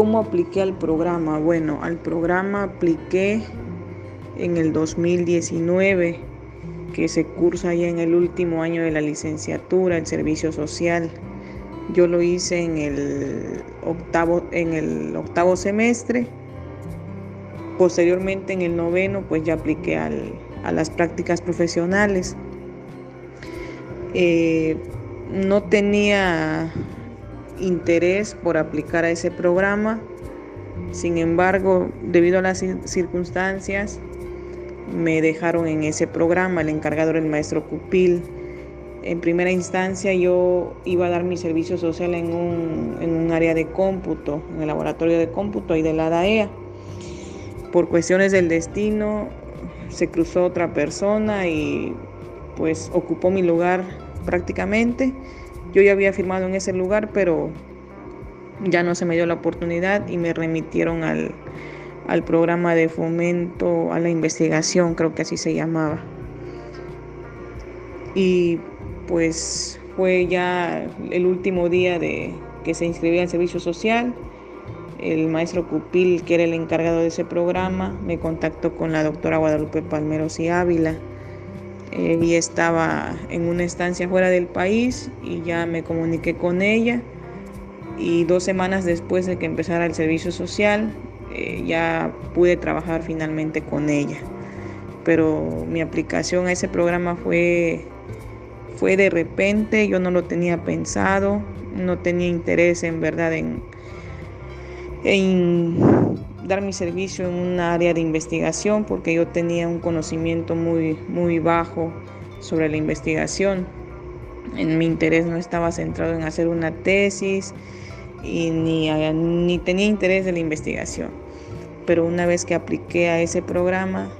¿Cómo apliqué al programa? Bueno, al programa apliqué en el 2019, que se cursa ya en el último año de la licenciatura en servicio social. Yo lo hice en el octavo, en el octavo semestre. Posteriormente en el noveno, pues ya apliqué a las prácticas profesionales. Eh, no tenía interés por aplicar a ese programa. Sin embargo, debido a las circunstancias, me dejaron en ese programa, el encargado del maestro Cupil. En primera instancia yo iba a dar mi servicio social en un, área de cómputo, en el laboratorio de cómputo y de la DAEA. Por cuestiones del destino se cruzó otra persona y pues ocupó mi lugar prácticamente. Yo ya había firmado en ese lugar, pero ya no se me dio la oportunidad y me remitieron al, al programa de fomento a la investigación, creo que así se llamaba. Y pues fue ya el último día de que se inscribía en servicio social. El maestro Cupil, que era el encargado de ese programa, me contactó con la doctora Guadalupe Palmeros y Ávila. Eh, y estaba en una estancia fuera del país y ya me comuniqué con ella. Y dos semanas después de que empezara el servicio social, eh, ya pude trabajar finalmente con ella. Pero mi aplicación a ese programa fue, fue de repente, yo no lo tenía pensado, no tenía interés en verdad en, en dar mi servicio en un área de investigación porque yo tenía un conocimiento muy, muy bajo sobre la investigación. En mi interés no estaba centrado en hacer una tesis y ni, ni tenía interés de la investigación. Pero una vez que apliqué a ese programa,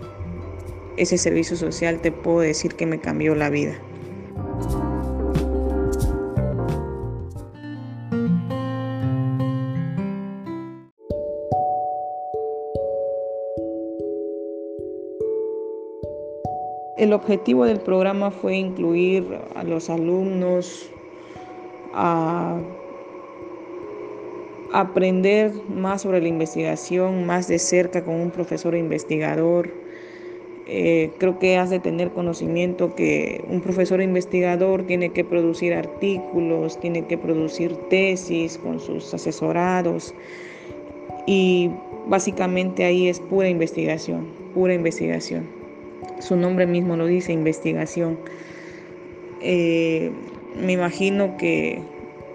ese servicio social te puedo decir que me cambió la vida. El objetivo del programa fue incluir a los alumnos a aprender más sobre la investigación, más de cerca con un profesor investigador. Eh, creo que has de tener conocimiento que un profesor investigador tiene que producir artículos, tiene que producir tesis con sus asesorados y básicamente ahí es pura investigación, pura investigación. Su nombre mismo lo dice, investigación. Eh, me imagino que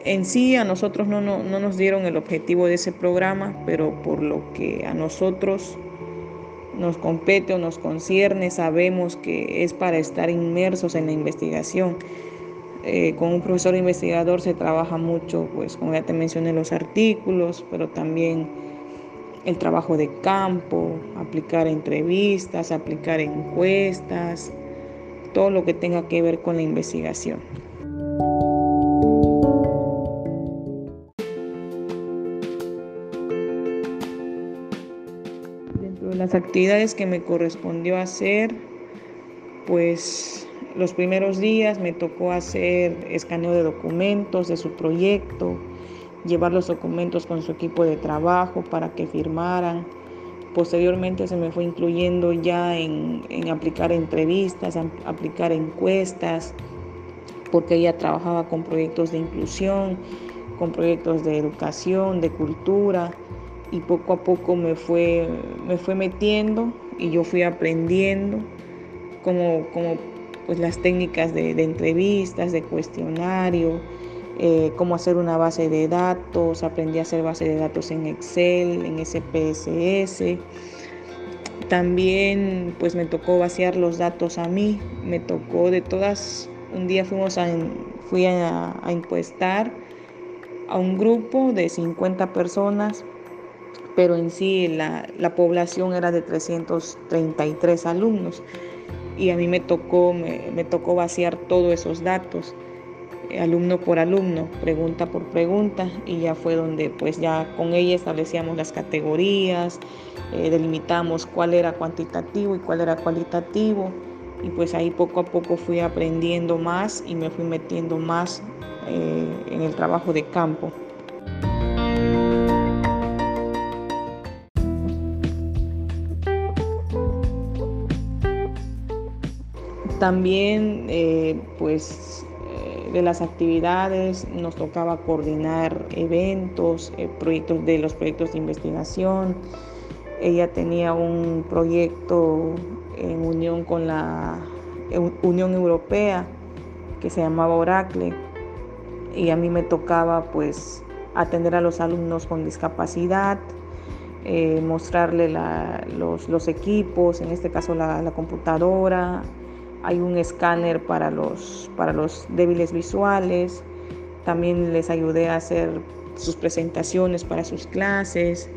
en sí a nosotros no, no, nos dieron el objetivo de ese programa, pero por lo que a nosotros nos compete o nos concierne, sabemos que es para estar inmersos en la investigación. Eh, con un profesor investigador se trabaja mucho, pues como ya te mencioné, los artículos, pero también el trabajo de campo, aplicar entrevistas, aplicar encuestas, todo lo que tenga que ver con la investigación. las actividades que me correspondió hacer, pues los primeros días me tocó hacer escaneo de documentos de su proyecto, llevar los documentos con su equipo de trabajo para que firmaran. Posteriormente se me fue incluyendo ya en, aplicar entrevistas, aplicar encuestas, porque ella trabajaba con proyectos de inclusión, con proyectos de educación, de cultura y poco a poco me fue, me fue metiendo y yo fui aprendiendo como, como pues las técnicas de, entrevistas, de cuestionario, eh, cómo hacer una base de datos, aprendí a hacer base de datos en Excel, en SPSS. También pues me tocó vaciar los datos a mí, me tocó de todas, un día fuimos a, fui a, a encuestar a un grupo de 50 personas pero en sí la, población era de 333 alumnos y a mí me tocó, me, tocó vaciar todos esos datos, alumno por alumno, pregunta por pregunta, y ya fue donde pues ya con ella establecíamos las categorías, eh, delimitamos cuál era cuantitativo y cuál era cualitativo, y pues ahí poco a poco fui aprendiendo más y me fui metiendo más eh, en el trabajo de campo. También eh, pues de las actividades nos tocaba coordinar eventos, eh, proyectos de los proyectos de investigación. Ella tenía un proyecto en unión con la Unión Europea que se llamaba Oracle y a mí me tocaba pues atender a los alumnos con discapacidad, mostrarle los, equipos, en este caso la computadora, hay un escáner para los, para los débiles visuales. También les ayudé a hacer sus presentaciones para sus clases.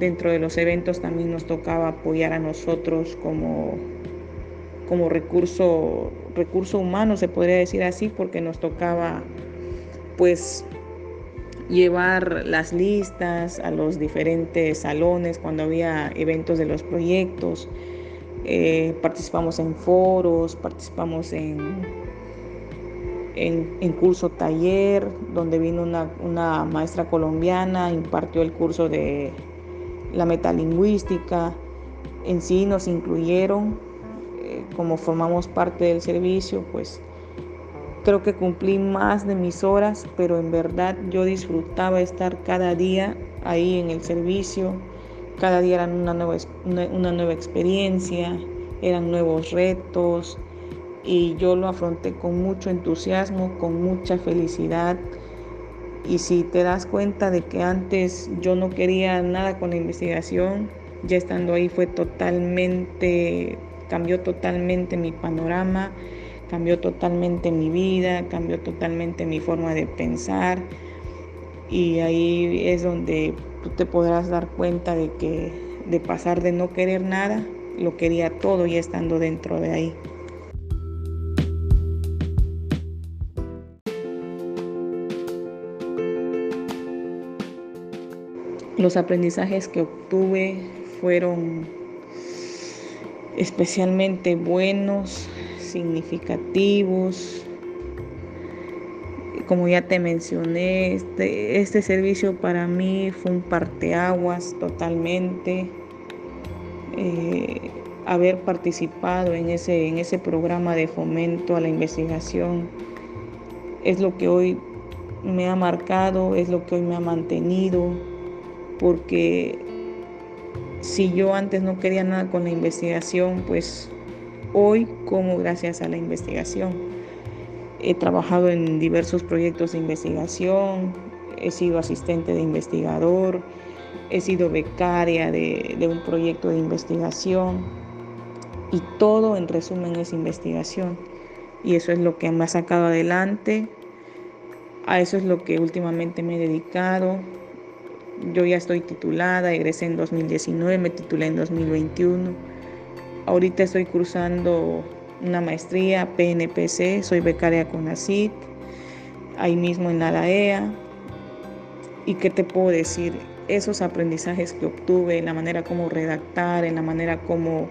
Dentro de los eventos también nos tocaba apoyar a nosotros como, como recurso, recurso humano, se podría decir así, porque nos tocaba pues llevar las listas a los diferentes salones cuando había eventos de los proyectos, eh, participamos en foros, participamos en, en, curso taller, donde vino una, maestra colombiana, impartió el curso de la metalingüística. En sí nos incluyeron, eh, como formamos parte del servicio, pues creo que cumplí más de mis horas, pero en verdad yo disfrutaba estar cada día ahí en el servicio cada día era una nueva, una, nueva experiencia, eran nuevos retos y yo lo afronté con mucho entusiasmo, con mucha felicidad. Y si te das cuenta de que antes yo no quería nada con la investigación, ya estando ahí fue totalmente, cambió totalmente mi panorama, cambió totalmente mi vida, cambió totalmente mi forma de pensar. Y ahí es donde tú te podrás dar cuenta de que de pasar de no querer nada, lo quería todo ya estando dentro de ahí. Los aprendizajes que obtuve fueron especialmente buenos, significativos, como ya te mencioné, este, este servicio para mí fue un parteaguas totalmente. Eh, haber participado en ese, en ese programa de fomento a la investigación es lo que hoy me ha marcado, es lo que hoy me ha mantenido, porque si yo antes no quería nada con la investigación, pues hoy como gracias a la investigación. He trabajado en diversos proyectos de investigación, he sido asistente de investigador, he sido becaria de, un proyecto de investigación y todo en resumen es investigación. Y eso es lo que me ha sacado adelante, a eso es lo que últimamente me he dedicado. Yo ya estoy titulada, egresé en 2019, me titulé en 2021. Ahorita estoy cursando una maestría PNPC, soy becaria con ACID, ahí mismo en la DAEA. ¿Y qué te puedo decir? Esos aprendizajes que obtuve, en la manera como redactar, en la manera como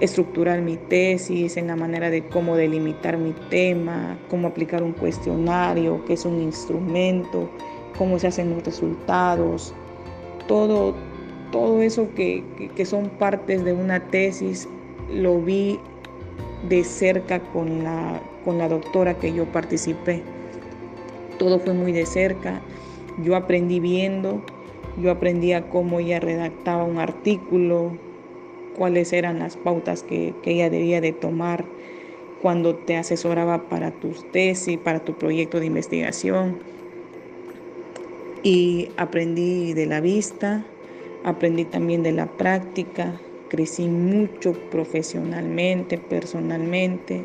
estructurar mi tesis, en la manera de cómo delimitar mi tema, cómo aplicar un cuestionario, qué es un instrumento, cómo se hacen los resultados, todo, todo eso que, que son partes de una tesis, lo vi de cerca con la, con la doctora que yo participé. Todo fue muy de cerca. Yo aprendí viendo, yo aprendía cómo ella redactaba un artículo, cuáles eran las pautas que, que ella debía de tomar cuando te asesoraba para tus tesis, para tu proyecto de investigación. Y aprendí de la vista, aprendí también de la práctica, crecí mucho profesionalmente, personalmente.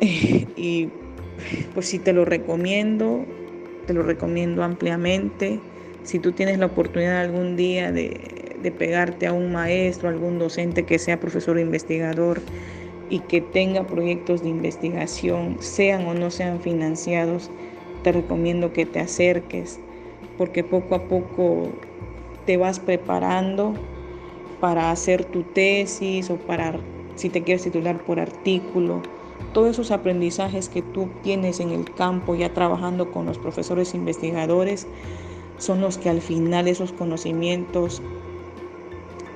Y pues sí te lo recomiendo, te lo recomiendo ampliamente. Si tú tienes la oportunidad algún día de, pegarte a un maestro, algún docente que sea profesor o investigador y que tenga proyectos de investigación, sean o no sean financiados, te recomiendo que te acerques, porque poco a poco te vas preparando para hacer tu tesis o para si te quieres titular por artículo. Todos esos aprendizajes que tú tienes en el campo ya trabajando con los profesores investigadores son los que al final esos conocimientos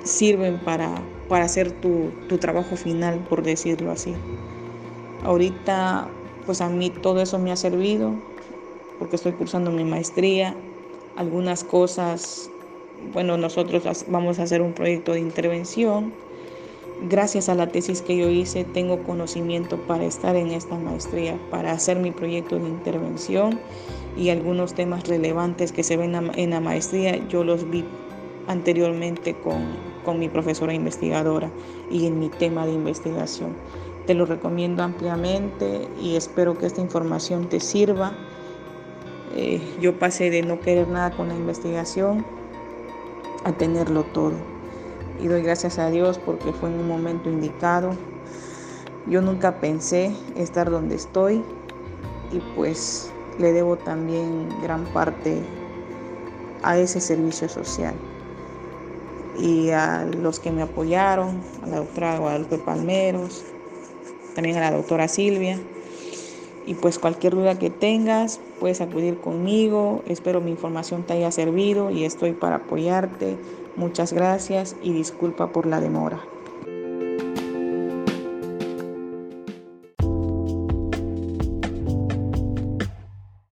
sirven para, para hacer tu, tu trabajo final, por decirlo así. Ahorita, pues a mí todo eso me ha servido porque estoy cursando mi maestría. Algunas cosas, bueno, nosotros vamos a hacer un proyecto de intervención. Gracias a la tesis que yo hice, tengo conocimiento para estar en esta maestría, para hacer mi proyecto de intervención y algunos temas relevantes que se ven en la maestría, yo los vi anteriormente con, con mi profesora investigadora y en mi tema de investigación. Te lo recomiendo ampliamente y espero que esta información te sirva. Eh, yo pasé de no querer nada con la investigación a tenerlo todo. Y doy gracias a Dios porque fue en un momento indicado. Yo nunca pensé estar donde estoy y pues le debo también gran parte a ese servicio social y a los que me apoyaron, a la doctora Guadalupe Palmeros, también a la doctora Silvia. Y pues cualquier duda que tengas, puedes acudir conmigo. Espero mi información te haya servido y estoy para apoyarte. Muchas gracias y disculpa por la demora.